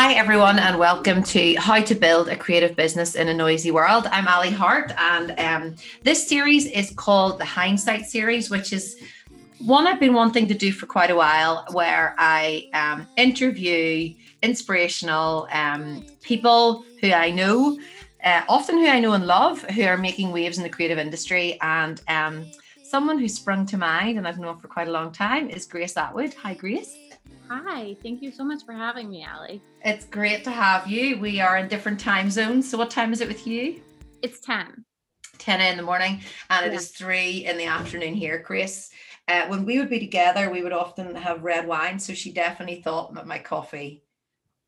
Hi, everyone, and welcome to How to Build a Creative Business in a Noisy World. I'm Ali Hart, and um, this series is called the Hindsight Series, which is one I've been wanting to do for quite a while, where I um, interview inspirational um, people who I know, uh, often who I know and love, who are making waves in the creative industry. And um, someone who sprung to mind, and I've known for quite a long time, is Grace Atwood. Hi, Grace. Hi, thank you so much for having me, Ali. It's great to have you. We are in different time zones. So, what time is it with you? It's 10. 10 in the morning, and yeah. it is 3 in the afternoon here, Grace. Uh, when we would be together, we would often have red wine. So, she definitely thought that my coffee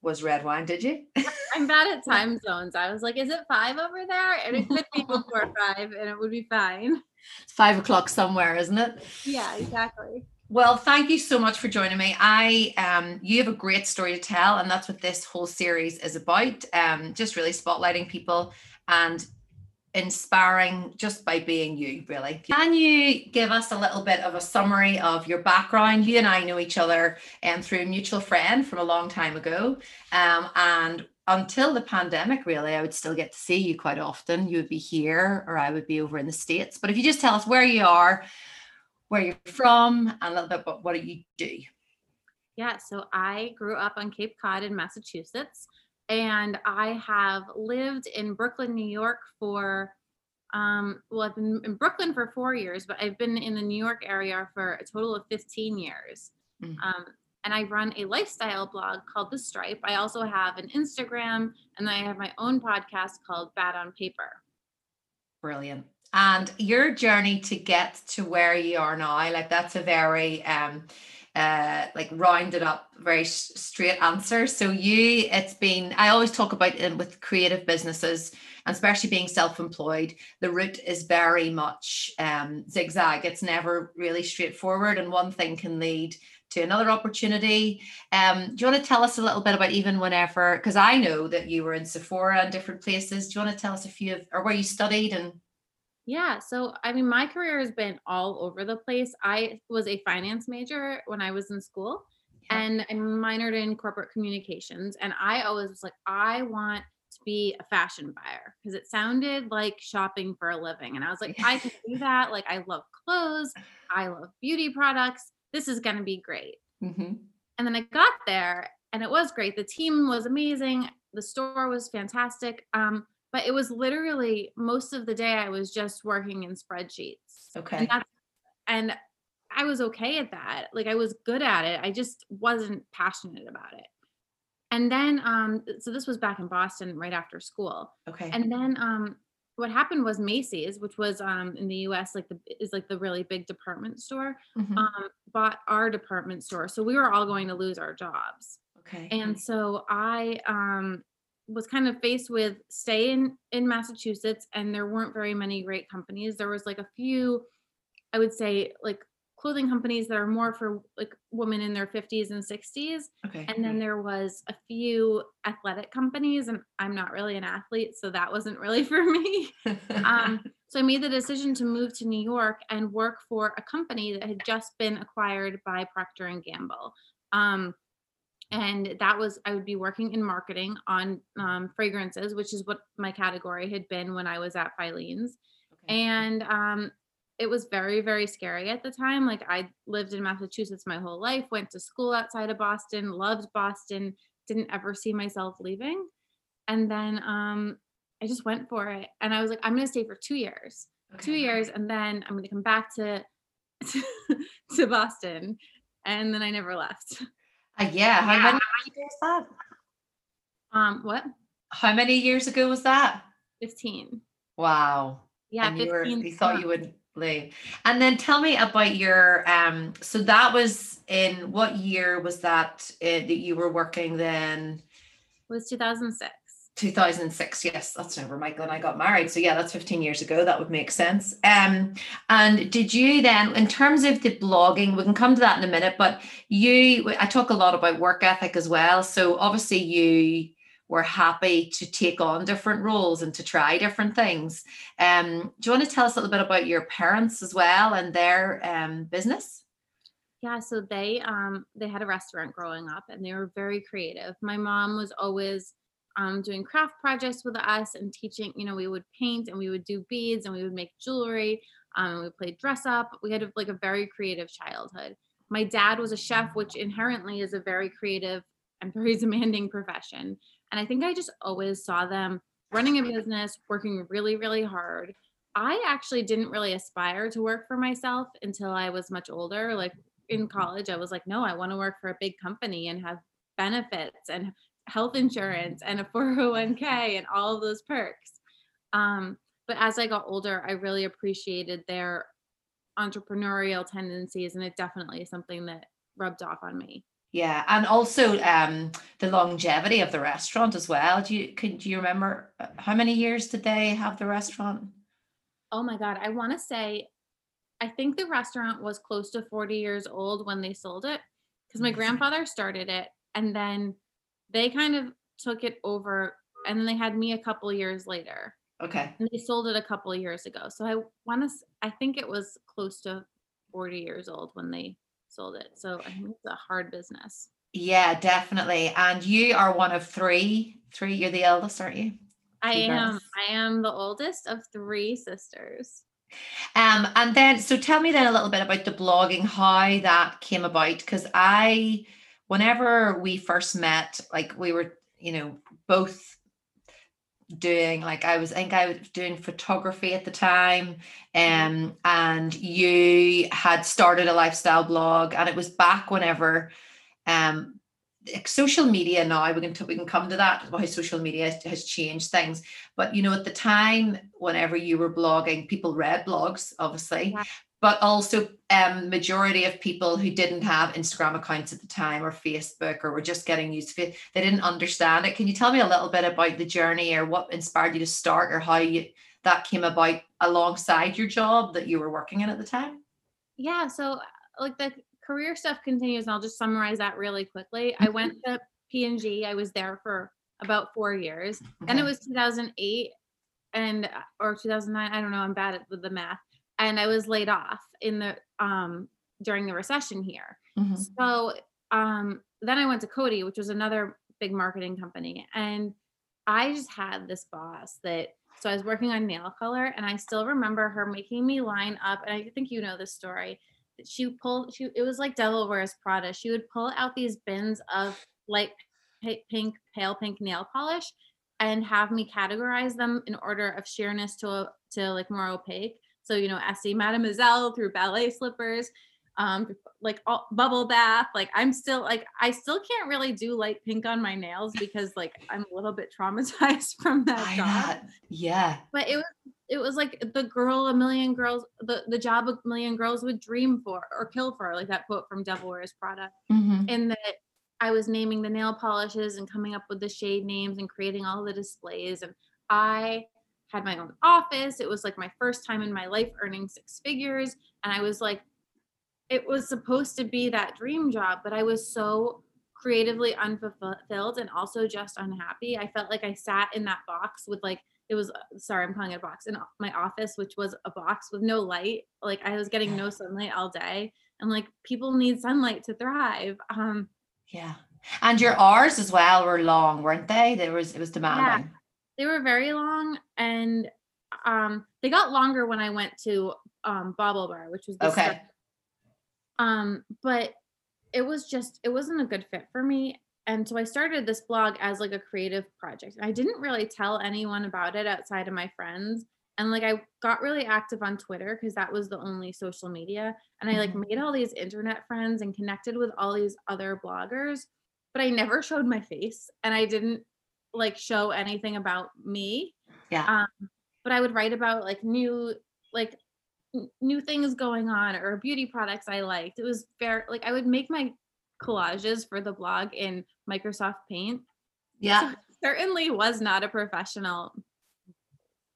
was red wine. Did you? I'm bad at time zones. I was like, is it five over there? And it could be before five, and it would be fine. It's five o'clock somewhere, isn't it? Yeah, exactly. Well, thank you so much for joining me. I um, you have a great story to tell, and that's what this whole series is about. Um, just really spotlighting people and inspiring just by being you, really. Can you give us a little bit of a summary of your background? You and I know each other um, through a mutual friend from a long time ago. Um, and until the pandemic, really, I would still get to see you quite often. You would be here or I would be over in the States. But if you just tell us where you are, where you're from, and a little bit about what do you do. Yeah, so I grew up on Cape Cod in Massachusetts, and I have lived in Brooklyn, New York for um, well, I've been in Brooklyn for four years, but I've been in the New York area for a total of 15 years. Mm-hmm. Um, and I run a lifestyle blog called The Stripe. I also have an Instagram, and I have my own podcast called Bad on Paper. Brilliant and your journey to get to where you are now like that's a very um uh like rounded up very straight answer so you it's been i always talk about it with creative businesses and especially being self-employed the route is very much um zigzag it's never really straightforward and one thing can lead to another opportunity. Um, do you want to tell us a little bit about even whenever? Because I know that you were in Sephora and different places. Do you want to tell us a few of, or where you studied and yeah. So, I mean, my career has been all over the place. I was a finance major when I was in school yeah. and I minored in corporate communications. And I always was like, I want to be a fashion buyer because it sounded like shopping for a living. And I was like, I can do that. Like, I love clothes, I love beauty products. This is going to be great. Mm-hmm. And then I got there and it was great. The team was amazing. The store was fantastic. Um, but it was literally most of the day I was just working in spreadsheets. Okay. And, that's, and I was okay at that. Like I was good at it. I just wasn't passionate about it. And then um so this was back in Boston right after school. Okay. And then um what happened was Macy's, which was um in the US like the is like the really big department store, mm-hmm. um bought our department store. So we were all going to lose our jobs. Okay. And so I um was kind of faced with stay in in Massachusetts and there weren't very many great companies. There was like a few I would say like clothing companies that are more for like women in their 50s and 60s. Okay. And then there was a few athletic companies and I'm not really an athlete so that wasn't really for me. um, so I made the decision to move to New York and work for a company that had just been acquired by Procter and Gamble. Um, and that was i would be working in marketing on um, fragrances which is what my category had been when i was at filene's okay. and um, it was very very scary at the time like i lived in massachusetts my whole life went to school outside of boston loved boston didn't ever see myself leaving and then um, i just went for it and i was like i'm going to stay for two years okay. two years and then i'm going to come back to to boston and then i never left uh, yeah. How yeah. many years was that? Um, what? How many years ago was that? 15. Wow. Yeah, and you, were, you thought you would leave. And then tell me about your um so that was in what year was that uh, that you were working then? It was 2006. 2006 yes that's whenever michael and i got married. So yeah that's 15 years ago that would make sense. Um and did you then in terms of the blogging we can come to that in a minute but you i talk a lot about work ethic as well. So obviously you were happy to take on different roles and to try different things. Um do you want to tell us a little bit about your parents as well and their um business? Yeah, so they um they had a restaurant growing up and they were very creative. My mom was always um doing craft projects with us and teaching, you know, we would paint and we would do beads and we would make jewelry. Um we played dress up. We had like a very creative childhood. My dad was a chef, which inherently is a very creative and very demanding profession. And I think I just always saw them running a business, working really, really hard. I actually didn't really aspire to work for myself until I was much older. Like in college, I was like, no, I want to work for a big company and have benefits and health insurance and a 401k and all of those perks. Um, but as I got older, I really appreciated their entrepreneurial tendencies, and it definitely is something that rubbed off on me. Yeah, and also um, the longevity of the restaurant as well. Do you can do you remember uh, how many years did they have the restaurant? Oh my God, I want to say, I think the restaurant was close to 40 years old when they sold it because my grandfather started it and then they kind of took it over and then they had me a couple years later Okay. and they sold it a couple of years ago. So I want to, I think it was close to 40 years old when they sold it. So I think it's a hard business. Yeah, definitely. And you are one of three. Three, you're the eldest, aren't you? I Three am, girls. I am the oldest of three sisters. Um, and then, so tell me then a little bit about the blogging, how that came about. Because I, whenever we first met, like we were, you know, both doing, like I was, I think I was doing photography at the time, um, and you had started a lifestyle blog, and it was back whenever, um, like social media now we can t- we can come to that how social media has changed things. But you know at the time whenever you were blogging people read blogs obviously. But also um majority of people who didn't have instagram accounts at the time or facebook or were just getting used to it they didn't understand it can you tell me a little bit about the journey or what inspired you to start or how you that came about alongside your job that you were working in at the time Yeah, so uh, like the career stuff continues, and I'll just summarize that really quickly. I went to P&G. I was there for about four years. Then it was 2008 and uh, or 2009. I don't know. I'm bad at the math. And I was laid off in the um during the recession here. Mhm. So um then I went to Coty, which was another big marketing company, and I just had this boss that so I was working on nail color and I still remember her making me line up and I think you know this story. that She pulled she it was like Devil Wears Prada. She would pull out these bins of light pink, pale pink nail polish and have me categorize them in order of sheerness to to like more opaque. So you know, Essie Mademoiselle through ballet slippers, um, like all, bubble bath. Like I'm still like I still can't really do light pink on my nails because like I'm a little bit traumatized from that Why job. yeah But it was it was like the girl a million girls the the job a million girls would dream for or kill for like that quote from Devil Wears Prada Mhm. in that I was naming the nail polishes and coming up with the shade names and creating all the displays. And I had my own office. It was like my first time in my life earning six figures. And I was like, it was supposed to be that dream job, but I was so creatively unfulfilled and also just unhappy. I felt like I sat in that box with like, it was sorry, I'm calling it a box in my office, which was a box with no light. Like I was getting no sunlight all day. And like people need sunlight to thrive. Um, Yeah. And your hours as well were long, weren't they? There was it was demanding. They were very long and um they got longer when I went to um BaubleBar, which was the Okay. start- um but it was just it wasn't a good fit for me and so I started this blog as like a creative project. I didn't really tell anyone about it outside of my friends and like I got really active on Twitter because that was the only social media and I like Mhm. made all these internet friends and connected with all these other bloggers but I never showed my face and I didn't like show anything about me Yeah. um but I would write about like new like new things going on or beauty products I liked. It was very like I would make my collages for the blog in Microsoft Paint. Yeah. Certainly was not a professional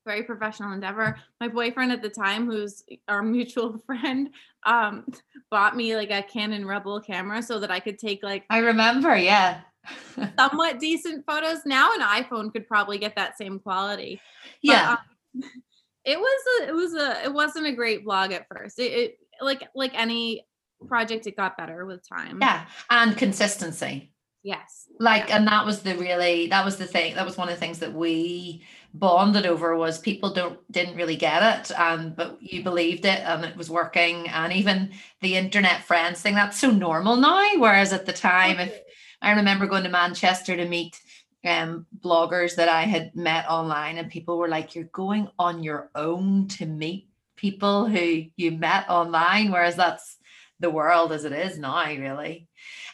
very professional endeavor. My boyfriend at the time, who's our mutual friend, um, bought me like a Canon Rebel camera so that I could take like I remember, yeah. somewhat decent photos. Now an iPhone could probably get that same quality. But, yeah. um, it was a, it was a it wasn't a great blog at first. It, it like like any project it got better with time yeah and consistency yes like yeah. and that was the really that was the thing that was one of the things that we bonded over was people don't didn't really get it and but you believed it and it was working and even the internet friends thing that's so normal now whereas at the time if i remember going to manchester to meet um bloggers that i had met online and people were like you're going on your own to meet people who you met online whereas that's the world as it is now really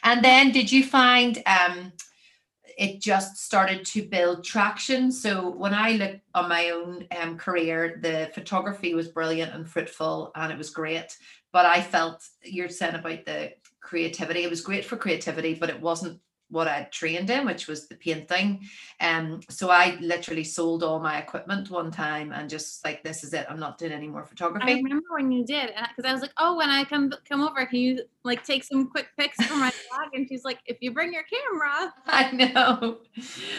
and then did you find um it just started to build traction. So when I look on my own um, career, the photography was brilliant and fruitful and it was great. But I felt you're saying about the creativity, it was great for creativity, but it wasn't what I'd trained in, which was the painting. Um, so I literally sold all my equipment one time and just like, this is it. I'm not doing any more photography. I remember when you did, because I was like, oh, when I come come over, can you like take some quick pics for my blog? And she's like, if you bring your camera. I know.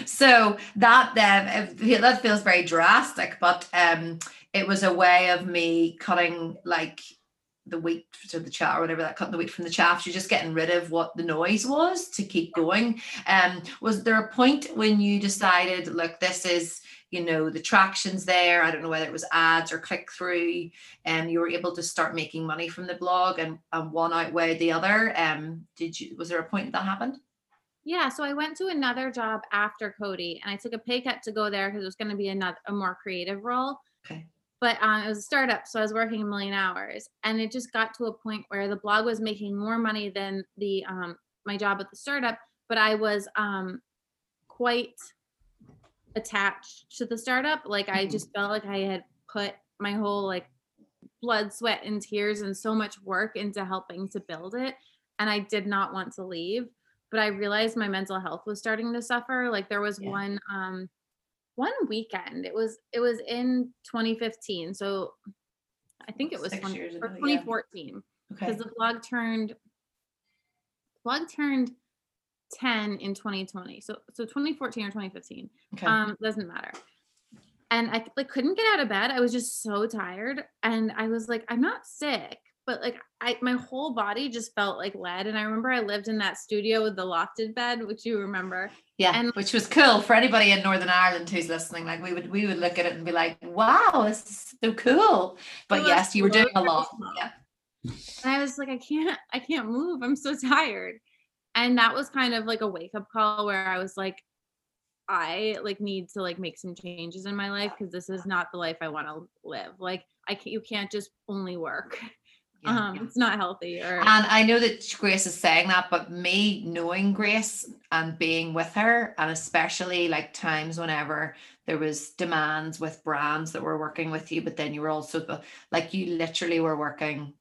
So that um, that feels very drastic, but um, it was a way of me cutting like the wheat to the chaff or whatever that cutting the wheat from the chaff you're just getting rid of what the noise was to keep going. Um was there a point when you decided look this is you know the tractions there i don't know whether it was ads or click through and um, you were able to start making money from the blog and, and one outweighed the other um did you was there a point that happened? Yeah, so I went to another job after Coty and I took a pay cut to go there because it was going to be another a more creative role. Okay but um, it was a startup so i was working a million hours and it just got to a point where the blog was making more money than the um, my job at the startup but i was um, quite attached to the startup like i mm-hmm. just felt like i had put my whole like blood sweat and tears and so much work into helping to build it and i did not want to leave but i realized my mental health was starting to suffer like there was yeah. one um one weekend. It was it was in 2015. So I think it was 20, ago, 2014 because yeah. okay. the blog turned blog turned 10 in 2020. So so 2014 or 2015. Okay. Um doesn't matter. And I like couldn't get out of bed. I was just so tired and I was like I'm not sick, but like I my whole body just felt like lead and I remember I lived in that studio with the lofted bed, which you remember. Yeah, and, which was cool for anybody in Northern Ireland who's listening. Like we would we would look at it and be like, "Wow, this is so cool." But yes, you were doing a lot. Yeah. And I was like, I can't, I can't move. I'm so tired. And that was kind of like a wake up call where I was like, I like need to like make some changes in my life because this is not the life I want to live. Like I can't, you can't just only work. Yeah, um, yeah. it's not healthy. Or and I know that Grace is saying that, but me knowing Grace and being with her, and especially like times whenever there was demands with brands that were working with you, but then you were also like you literally were working.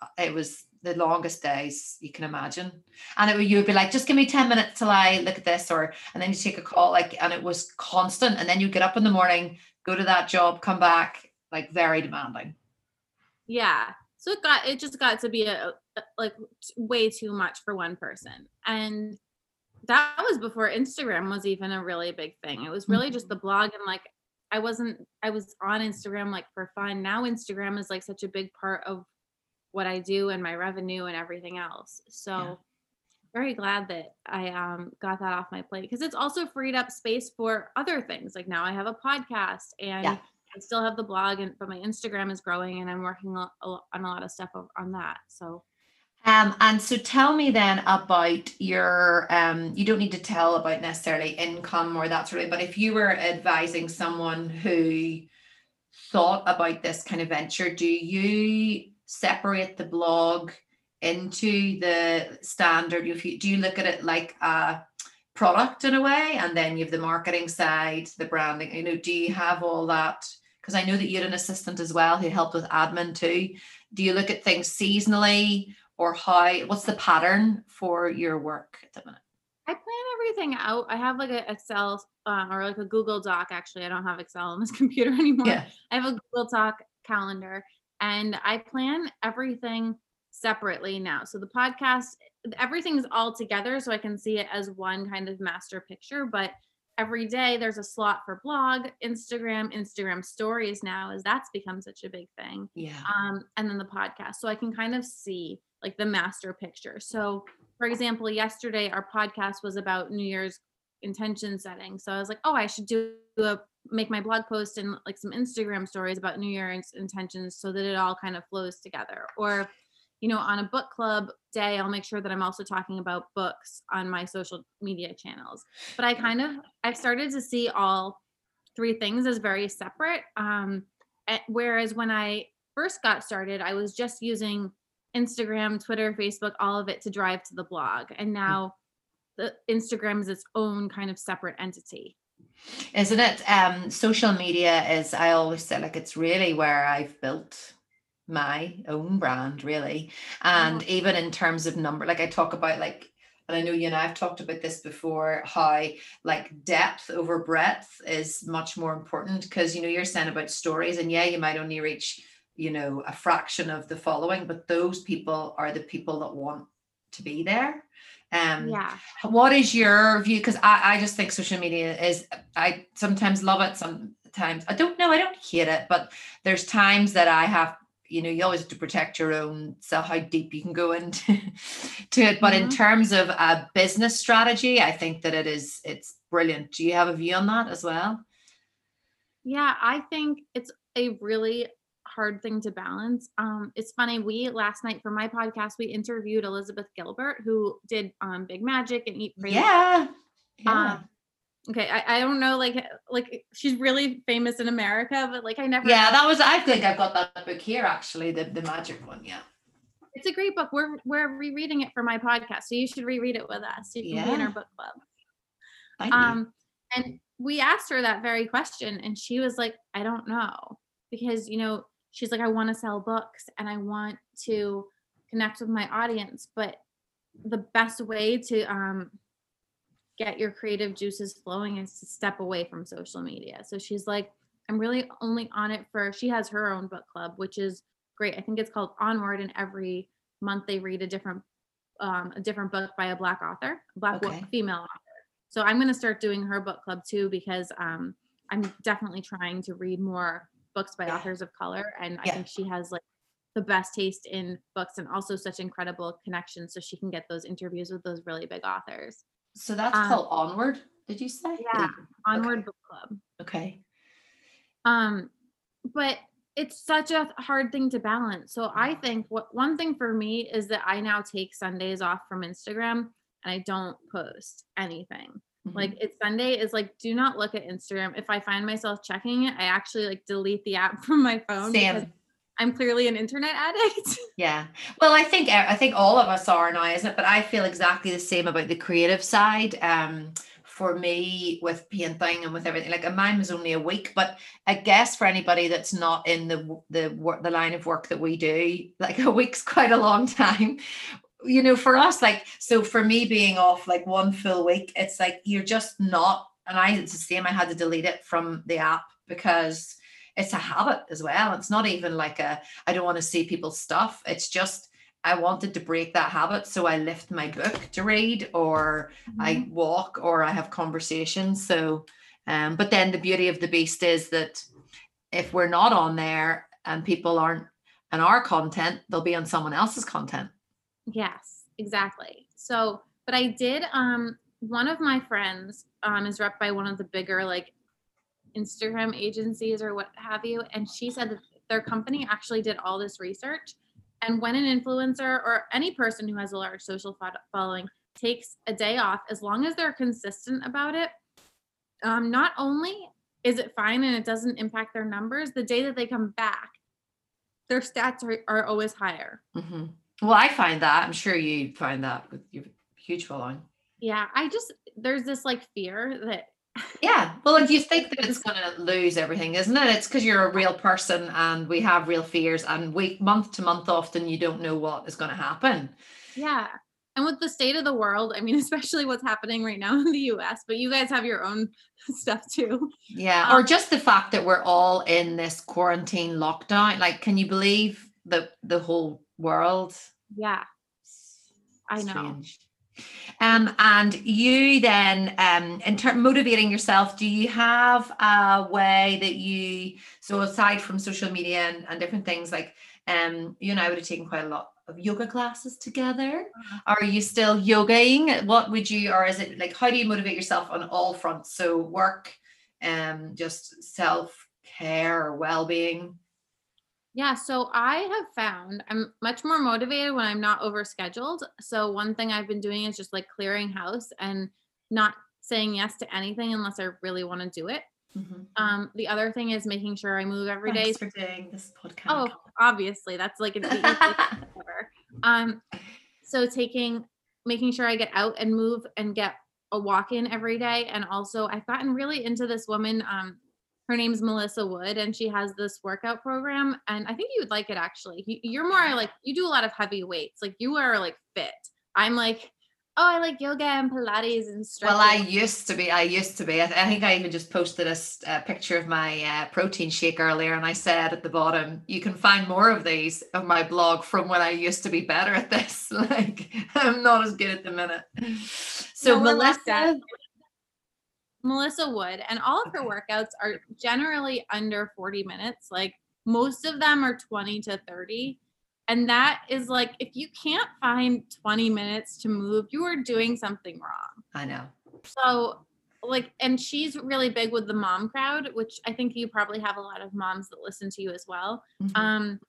Uh, it was the longest days you can imagine, and it would you would be like, just give me ten minutes till I look at this, or and then you take a call, like, and it was constant, and then you get up in the morning, go to that job, come back, like very demanding. Yeah, so it got it just got to be a, a like way too much for one person and that was before instagram was even a really big thing it was really mm-hmm. just the blog and like i wasn't i was on instagram like for fun now instagram is like such a big part of what i do and my revenue and everything else so yeah. very glad that i um, got that off my plate because it's also freed up space for other things like now i have a podcast and yeah. I still have the blog, and but my Instagram is growing, and I'm working on a lot of stuff on that. So. Um, and so tell me then about your um you don't need to tell about necessarily income or that sort of but if you were advising someone who thought about this kind of venture, do you separate the blog into the standard? Do you look at it like a product in a way, and then you have the marketing side, the branding? You know, do you have all that because I know that you had an assistant as well who helped with admin too. Do you look at things seasonally or how what's the pattern for your work at the minute? I plan everything out. I have like an Excel uh, or like a Google Doc. Actually, I don't have Excel on this computer anymore. Yeah. I have a Google Doc calendar and I plan everything separately now. So the podcast, everything's all together so I can see it as one kind of master picture. But every day there's a slot for blog instagram instagram stories now as that's become such a big thing yeah um and then the podcast so i can kind of see like the master picture. So, for example, yesterday our podcast was about New Year's intention setting. So I was like, oh, I should do a make my blog post and like some Instagram stories about New Year's intentions so that it all kind of flows together. Or, you know, on a book club day, I'll make sure that I'm also talking about books on my social media channels. But I kind of I've started to see all three things as very separate. Um, whereas when I first got started, I was just using Instagram, Twitter, Facebook, all of it to drive to the blog. And now the Instagram is its own kind of separate entity. Isn't it? Um, social media is, I always say, like, it's really where I've built my own brand, really. And yeah. even in terms of number, like I talk about, like, and I know you and I've talked about this before, how like depth over breadth is much more important because you know you're saying about stories, and yeah, you might only reach you know a fraction of the following, but those people are the people that want to be there. Um, yeah. What is your view? Because I, I just think social media is, I sometimes love it. Sometimes I don't know. I don't hate it, but there's times that I have, you know, you always have to protect your own self, how deep you can go into to it. But mm-hmm. in terms of a business strategy, I think that it is, it's brilliant. Do you have a view on that as well? Yeah, I think it's a really hard thing to balance. Um, it's funny. We last night for my podcast, we interviewed Elizabeth Gilbert, who did um Big Magic and Eat Pray. Yeah. yeah. Um, okay, I, I don't know, like like she's really famous in America, but like I never. Yeah, that was. I think I've got that book here actually, the the magic one. Yeah. It's a great book. We're we're rereading it for my podcast, so you should reread it with us. You can yeah. be in our book club. Thank um, you. and we asked her that very question, and she was like, "I don't know," because you know she's like, I want to sell books and I want to connect with my audience, but the best way to um, get your creative juices flowing is to step away from social media. So she's like, I'm really only on it for, she has her own book club, which is great. I think it's called Onward, and every month they read a different um, a different book by a black author, black okay. female author. So I'm going to start doing her book club too because um, I'm definitely trying to read more books by yeah. authors of color and yeah. i think she has like the best taste in books and also such incredible connections so she can get those interviews with those really big authors so that's um, called onward did you say yeah onward okay. book club okay um but it's such a hard thing to balance so i think what one thing for me is that i now take sundays off from instagram and i don't post anything Mm-hmm. Like it's Sunday is like do not look at Instagram. If I find myself checking it, I actually like delete the app from my phone. Same. I'm clearly an internet addict. yeah. Well, I think I think all of us are now, isn't it? But I feel exactly the same about the creative side. Um, for me with painting and with everything, like a mine was only a week, but I guess for anybody that's not in the the the line of work that we do, like a week's quite a long time you know, for us, like, so for me being off like one full week, it's like you're just not, and I, it's the same, I had to delete it from the app because it's a habit as well. It's not even like a, I don't want to see people's stuff. It's just, I wanted to break that habit. So I lift my book to read, or mm-hmm. I walk, or I have conversations. So, um, but then the beauty of the beast is that if we're not on there and people aren't on our content, they'll be on someone else's content. Yes, exactly. So, but I did um one of my friends um is rep by one of the bigger like Instagram agencies or what have you and she said that their company actually did all this research and when an influencer or any person who has a large social following takes a day off as long as they're consistent about it um not only is it fine and it doesn't impact their numbers the day that they come back their stats are, are always higher mm-hmm. Well, I find that. I'm sure you find that with your huge following. Yeah, I just there's this like fear that yeah well if you think that it's going to lose everything isn't it it's because you're a real person and we have real fears and week month to month often you don't know what is going to happen yeah and with the state of the world i mean especially what's happening right now in the us but you guys have your own stuff too yeah um, or just the fact that we're all in this quarantine lockdown like can you believe the the whole world. Yeah. I know. Um, and you then, um, in terms motivating yourself, do you have a way that you, so aside from social media and, and different things, like, um, you and I would have taken quite a lot of yoga classes together? Uh-huh. Are you still yogaing? What would you, or is it like, how do you motivate yourself on all fronts? So work, um, just self care or well being. Yeah, so I have found I'm much more motivated when I'm not overscheduled. So one thing I've been doing is just like clearing house and not saying yes to anything unless I really want to do it. Mm-hmm. Um, the other thing is making sure I move every Thanks day. for doing this podcast. Oh, obviously, that's like an Um, so taking, making sure I get out and move and get a walk in every day, and also I've gotten really into this woman. Um, her name's Melissa Wood, and she has this workout program, and I think you would like it actually. You're more like you do a lot of heavy weights, like you are like fit. I'm like oh, I like yoga and Pilates and stretching. Well, I used to be. I used to be. I, th- I think I even just posted a, picture of my uh, protein shake earlier, and I said at the bottom, you can find more of these of my blog from when I used to be better at this. like I'm not as good at the minute. So no, Melissa. Melissa Wood, and all of her workouts are generally under 40 minutes. Like most of them are 20 to 30 and that is like, if you can't find 20 minutes to move, you are doing something wrong. I know. So, like, and she's really big with the mom crowd, which I think you probably have a lot of moms that listen to you as well. Mm-hmm. Um,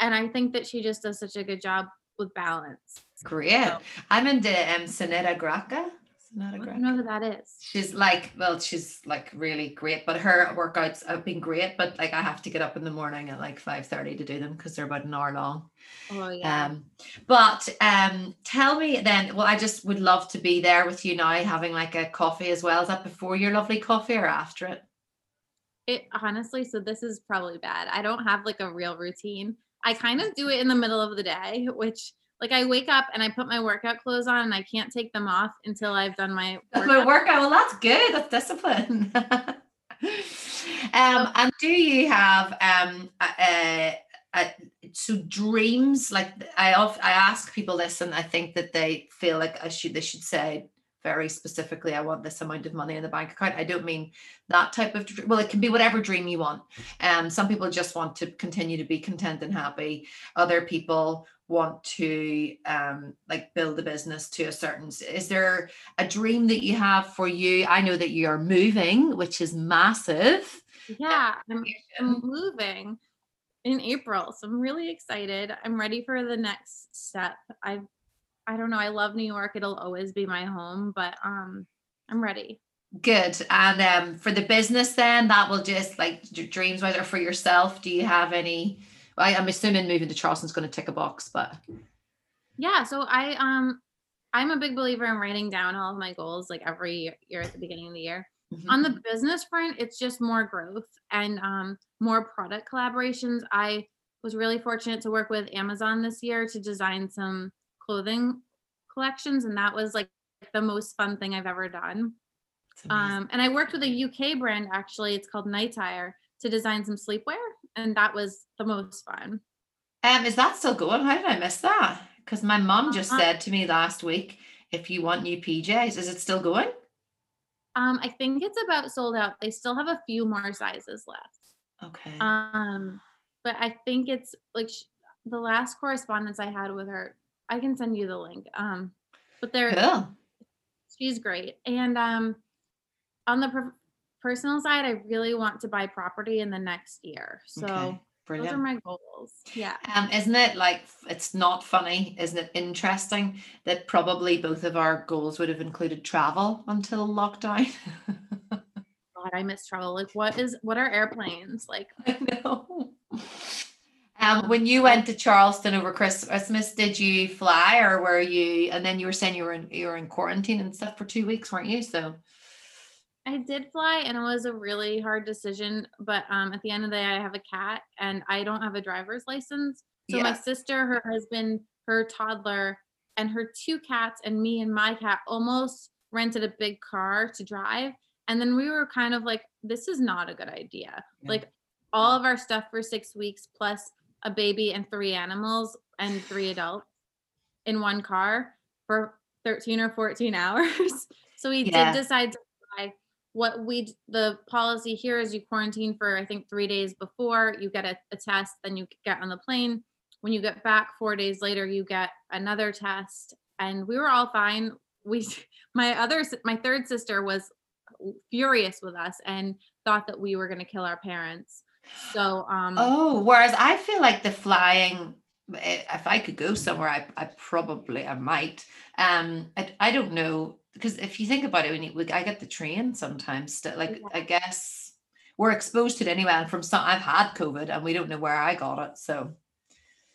and I think that she just does such a good job with balance. Great. So, I'm into um, Sunita Graka not a great. I don't know who that is. She's like, well, she's like really great, but her workouts have been great. But like, I have to get up in the morning at like five thirty to do them because they're about an hour long. Oh yeah. Um, but um, tell me then. Well, I just would love to be there with you now, having like a coffee as well. Is that before your lovely coffee or after it? It honestly, so this is probably bad. I don't have like a real routine. I kind of do it in the middle of the day, which like I wake up and I put my workout clothes on and I can't take them off until I've done my workout. my workout. Well, that's good. That's discipline. um, and do you have um a, a, so dreams? Like I I ask people this, and I think that they feel like I should they should say very specifically, I want this amount of money in the bank account. I don't mean that type of well, it can be whatever dream you want. Um, some people just want to continue to be content and happy. Other people want to um like build a business to a certain is there a dream that you have for you i know that you are moving which is massive yeah I'm, I'm moving in april so i'm really excited i'm ready for the next step i've i don't know i love new york it'll always be my home but um i'm ready good and um for the business then that will just like dreams whether for yourself do you have any I, am assuming moving to Charleston's going to tick a box, but yeah. So I um I'm a big believer in writing down all of my goals like every year at the beginning of the year. Mm-hmm. On the business front, it's just more growth and um, more product collaborations. I was really fortunate to work with Amazon this year to design some clothing collections, and that was like the most fun thing I've ever done. Um, and I worked with a UK brand actually. It's called Night Tire to design some sleepwear, and that was the most fun. Um, is that still going? How did I miss that? Because my mom just uh, said to me last week, if you want new PJs, is it still going? Um, I think it's about sold out. They still have a few more sizes left. Okay. Um, but I think it's like sh- the last correspondence I had with her. I can send you the link. Um, but they're cool. she's great. And um, on the pro- personal side, I really want to buy property in the next year. So okay. Brilliant. Those are my goals. Yeah. Um, isn't it like it's not funny? Isn't it interesting that probably both of our goals would have included travel until lockdown? God, I miss travel. Like, what is what are airplanes like? I know. Um, when you went to Charleston over Christmas, did you fly or were you? And then you were saying you were in you were in quarantine and stuff for two weeks, weren't you? So I did fly and it was a really hard decision. But um, at the end of the day, I have a cat and I don't have a driver's license. So yeah. my sister, her husband, her toddler, and her two cats, and me and my cat almost rented a big car to drive. And then we were kind of like, this is not a good idea. Yeah. Like all of our stuff for six weeks, plus a baby and three animals and three adults in one car for 13 or 14 hours. so we yeah. did decide to fly what we the policy here is you quarantine for I think three days before you get a, a test, then you get on the plane. when you get back four days later, you get another test. And we were all fine. We, my other, my third sister was furious with us and thought that we were going to kill our parents. So, um, Oh, whereas I feel like the flying, eh, if I could go somewhere, I, I probably I might. Um, I, I don't know because if you think about it, when you, I get the train sometimes. Like Yeah. I guess we're exposed to it anyway. And from some, I've had COVID, and we don't know where I got it. So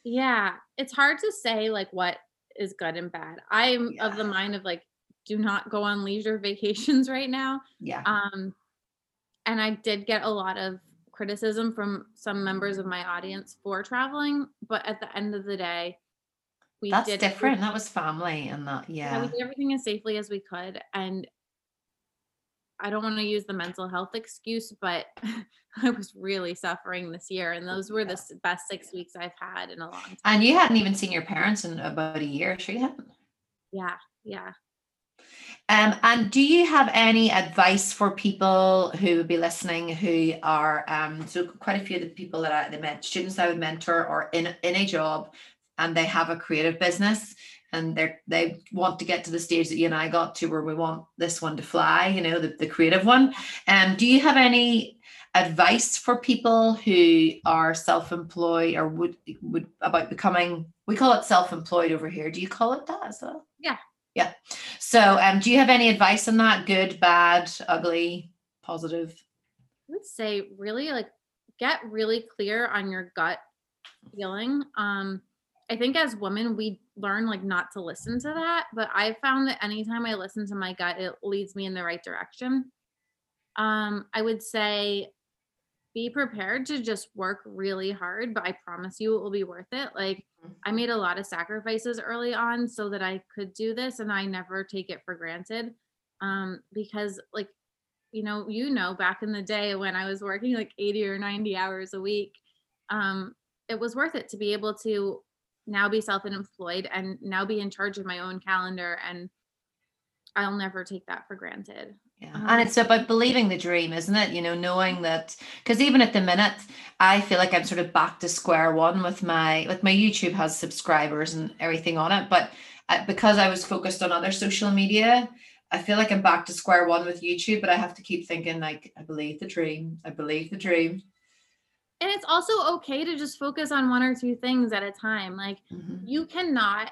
yeah, it's hard to say like what is good and bad. I'm of the mind of like, do not go on leisure vacations right now. yeah, Um, and I did get a lot of criticism from some members of my audience for traveling, but at the end of the day, we that's did different. That was family, and that Yeah, yeah, we did everything as safely as we could, and I don't want to use the mental health excuse, but I was really suffering this year, and those were the best six weeks I've had in a long time. and you hadn't even seen your parents in about a year. Sure, you hadn't. Yeah, yeah. Um, and do you have any advice for people who would be listening who are um, so quite a few of the people that I the men- students I would mentor are in in a job and they have a creative business and they they want to get to the stage that you and I got to where we want this one to fly, you know, the, the creative one. Um, do you have any advice for people who are self-employed or would would about becoming we call it self-employed over here. Do you call it that as well? Yeah. Yeah. So um do you have any advice on that? Good, bad, ugly, positive? I would say really like get really clear on your gut feeling. Um, I think as women we learn like not to listen to that, but I found that anytime I listen to my gut, it leads me in the right direction. Um, I would say be prepared to just work really hard, but I promise you it will be worth it. Like. I made a lot of sacrifices early on so that I could do this and I never take it for granted. Um, because like you know, you know, back in the day when I was working like 80 or 90 hours a week, um, it was worth it to be able to now be self-employed and now be in charge of my own calendar and I'll never take that for granted. Yeah. And it's about believing the dream, isn't it? You know, knowing that because even at the minute, I feel like I'm sort of back to square one with my like my YouTube has subscribers and everything on it, but uh, because I was focused on other social media, I feel like I'm back to square one with YouTube, but I have to keep thinking like I believe the dream, I believe the dream. And it's also okay to just focus on one or two things at a time. Like Mhm. you cannot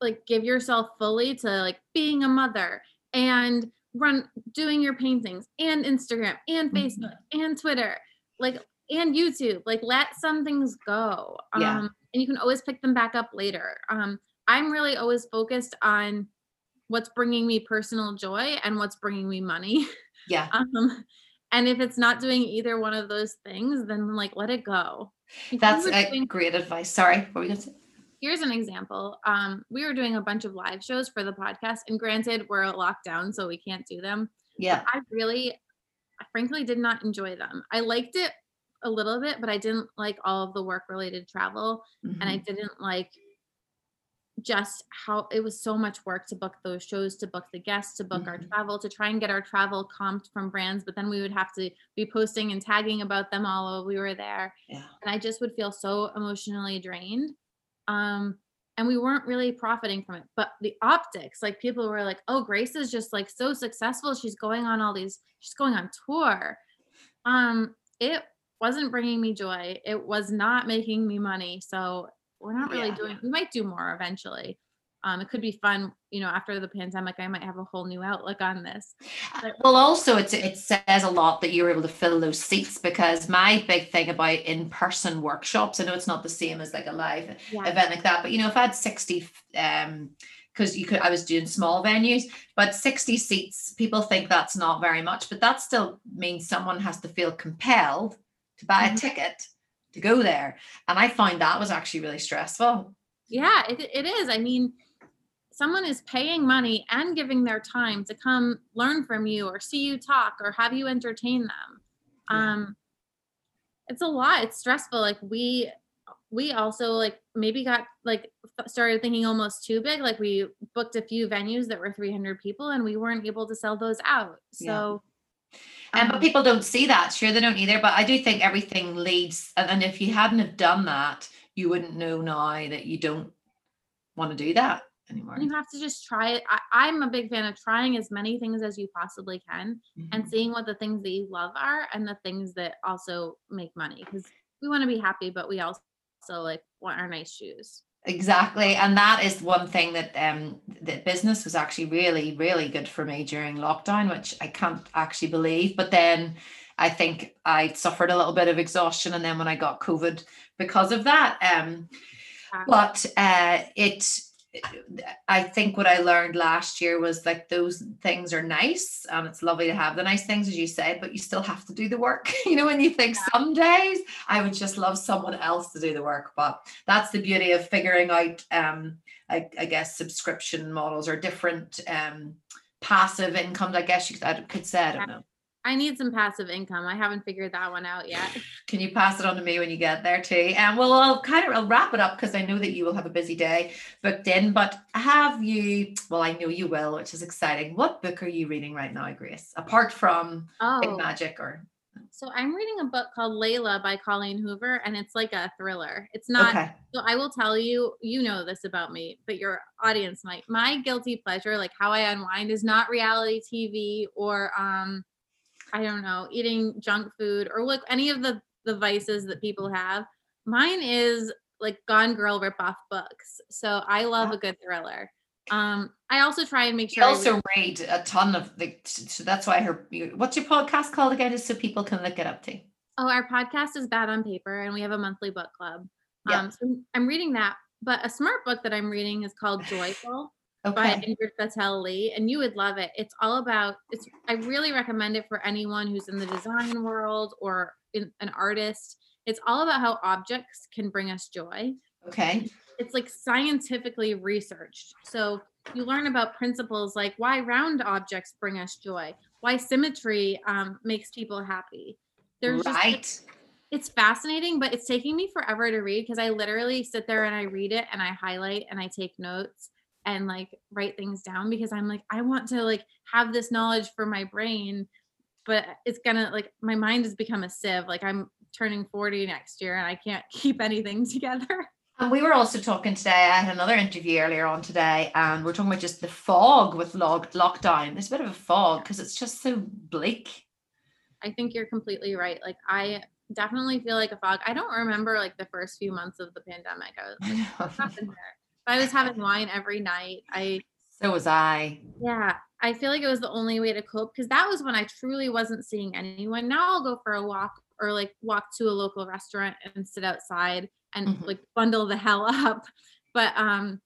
like give yourself fully to like being a mother and run doing your paintings and Instagram and Mhm. Facebook and Twitter like and YouTube like let some things go Yeah. um and you can always pick them back up later um I'm really always focused on what's bringing me personal joy and what's bringing me money Yeah. um and if it's not doing either one of those things then like let it go you That's great advice. Sorry, what were you gonna say? Here's an example. Um, we were doing a bunch of live shows for the podcast, and granted, we're locked down, so we can't do them. Yeah. I really, I frankly, did not enjoy them. I liked it a little bit, but I didn't like all of the work related travel, and I Mhm. didn't like just how it was so much work to book those shows, to book the guests, to book our Mhm. travel, to try and get our travel comped from brands, but then we would have to be posting and tagging about them all while we were there yeah. and I just would feel so emotionally drained. Um, and we weren't really profiting from it. But the optics, like people were like, "Oh, Grace is just like so successful. She's going on all these. She's going on tour." Um, it wasn't bringing me joy. It was not making me money. So we're not really Yeah. doing. We might do more eventually. Um, it could be fun. You know, after the pandemic, I might have a whole new outlook on this. Well, also it's it says a lot that you were able to fill those seats because my big thing about in-person workshops, I know it's not the same as like a live Yeah. event like that, but you know, if I had 60 um because you could I was doing small venues, but 60 seats, people think that's not very much, but that still means someone has to feel compelled to buy a Mhm. ticket to go there. And I find that was actually really stressful. Yeah, it, it is. I mean, someone is paying money and giving their time to come learn from you or see you talk or have you entertain them. Yeah. Um it's a lot. It's stressful. Like we we also like maybe got like started thinking almost too big. Like we booked a few venues that were 300 people and we weren't able to sell those out. Yeah. So And but um, people don't see that. Sure, they don't either. But I do think everything leads. And, and if you hadn't have done that, you wouldn't know now that you don't want to do that anymore. You have to just try it. I, am a big fan of trying as many things as you possibly can mm-hmm. and seeing what the things that you love are and the things that also make money because we want to be happy, but we also like want our nice shoes. Exactly. And that is one thing that um that business was actually really, really good for me during lockdown, which I can't actually believe. But then I think I suffered a little bit of exhaustion and then when I got COVID because of that. Um but uh it I think what I learned last year was like those things are nice and it's lovely to have the nice things as you said, but you still have to do the work. you know, when you think some days I would just love someone else to do the work, but that's the beauty of figuring out um I, I guess subscription models or different um passive incomes, I guess you could, could say, I don't know. I need some passive income. I haven't figured that one out yet. Can you pass it on to me when you get there too? And well, I'll kind of I'll wrap it up because I know that you will have a busy day booked in. But have you? Well, I know you will, which is exciting. What book are you reading right now, Grace? Apart from oh. Big Magic or so I'm reading a book called Layla by Colleen Hoover, and it's like a thriller. It's not. Okay. So I will tell you, you know this about me, but your audience might. My guilty pleasure, like how I unwind, is not reality TV or um I don't know, eating junk food or like any of the the vices that people have. Mine is like Gone Girl ripoff books. So I love a good thriller. Um, I also try and make sure. I also read a ton of the. so that's why her. What's your podcast called again, just so people can look it up too. Oh, our podcast is Bad on Paper, and we have a monthly book club. Yeah. Um, so I'm reading that, but a smart book that I'm reading is called Joyful, okay. by Ingrid Fetell Lee, and you would love it. It's all about. It's. I really recommend it for anyone who's in the design world or in, an artist. It's all about how objects can bring us joy. Okay. It's like scientifically researched. So you learn about principles like why round objects bring us joy, why symmetry um, makes people happy. There's right. Just, it's fascinating, but it's taking me forever to read because I literally sit there and I read it and I highlight and I take notes and like write things down because I'm like, I want to like have this knowledge for my brain, but it's gonna like my mind has become a sieve. Like I'm turning 40 next year and I can't keep anything together. And we were also talking today. I had another interview earlier on today, and we're talking about just the fog with log- lockdown. There's a bit of a fog because it's just so bleak. I think you're completely right. Like I definitely feel like a fog. I don't remember like the first few months of the pandemic. I was like, happened there? I was having wine every night. I so was I. Yeah. I feel like it was the only way to cope because that was when I truly wasn't seeing anyone. Now I'll go for a walk or like walk to a local restaurant and sit outside and mm-hmm. like bundle the hell up. But um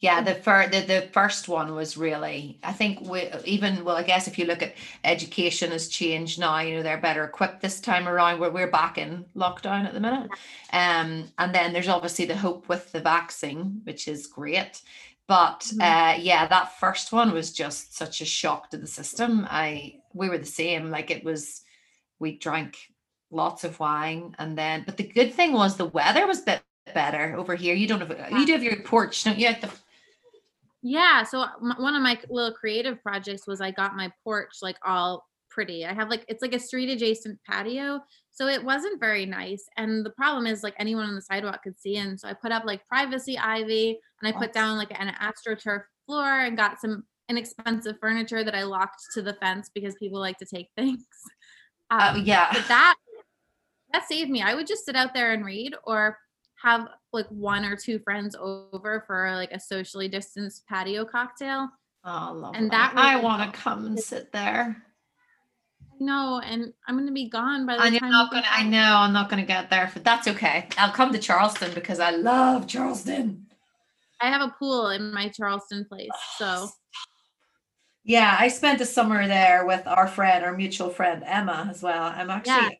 yeah the, fir- the the first one was really i think we even well i guess if you look at education has changed now you know they're better equipped this time around. Where we're back in lockdown at the minute. Um and then there's obviously the hope with the vaccine which is great. But mm-hmm. uh yeah that first one was just such a shock to the system. I we were the same like it was we drank lots of wine and then but the good thing was the weather was a bit better over here. You don't have you do have your porch don't you the yeah. So one of my little creative projects was I got my porch like all pretty. I have like it's like a street adjacent patio. So it wasn't very nice. And the problem is like anyone on the sidewalk could see in. So I put up like privacy ivy and I put down like an astroturf floor and got some inexpensive furniture that I locked to the fence because people like to take things. Oh, um, uh, yeah. But that that saved me. I would just sit out there and read or have like one or two friends over for like a socially distanced patio cocktail. Oh, and that, I want to come and sit there. No, and I'm going to be gone by the I'm time. Not gonna, I know I'm not going to get there, but that's okay. I'll come to Charleston because I love Charleston. I have a pool in my Charleston place, so. Oh, yeah, I spent a summer there with our friend, our mutual friend Emma as well. I'm actually, yeah.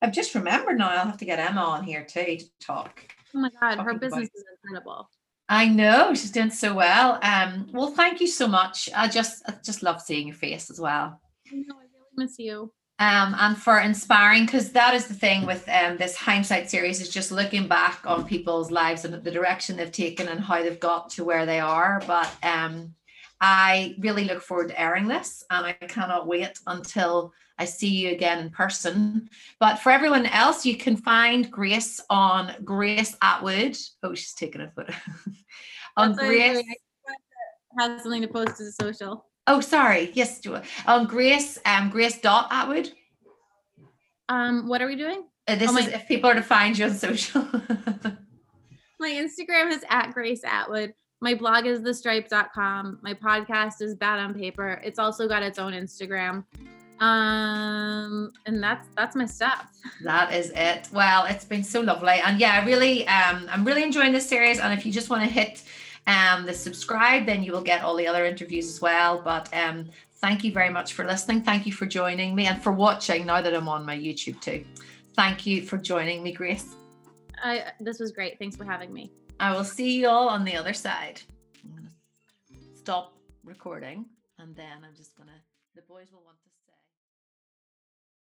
I've just remembered now. I'll have to get Emma on here too to talk. Oh my God, her business is incredible. I know she's doing so well. Um, well, thank you so much. I just, I just love seeing your face as well. I know, I really miss you. Um, and for inspiring, because that is the thing with um this hindsight series is just looking back on people's lives and the direction they've taken and how they've got to where they are. But um, I really look forward to airing this and I cannot wait until I see you again in person. But for everyone else, you can find Grace on Grace Atwood. Oh, she's taking a photo. on That's Grace. Has something to post to the social. Oh, sorry. Yes, do it. On Grace, um, Grace dot Atwood. Um, what are we doing? Uh, this Oh is if people are to find you on social. My Instagram is at Grace Atwood. My blog is thestripe.com. My podcast is Bad on Paper. It's also got its own Instagram. Um, and that's that's my stuff. that is it. Well, it's been so lovely. And yeah, I really um I'm really enjoying this series. And if you just want to hit um the subscribe, then you will get all the other interviews as well. But um thank you very much for listening. Thank you for joining me and for watching now that I'm on my YouTube too. Thank you for joining me, Grace. I this was great. Thanks for having me. I will see you all on the other side. I'm gonna stop recording and then I'm just gonna the boys will want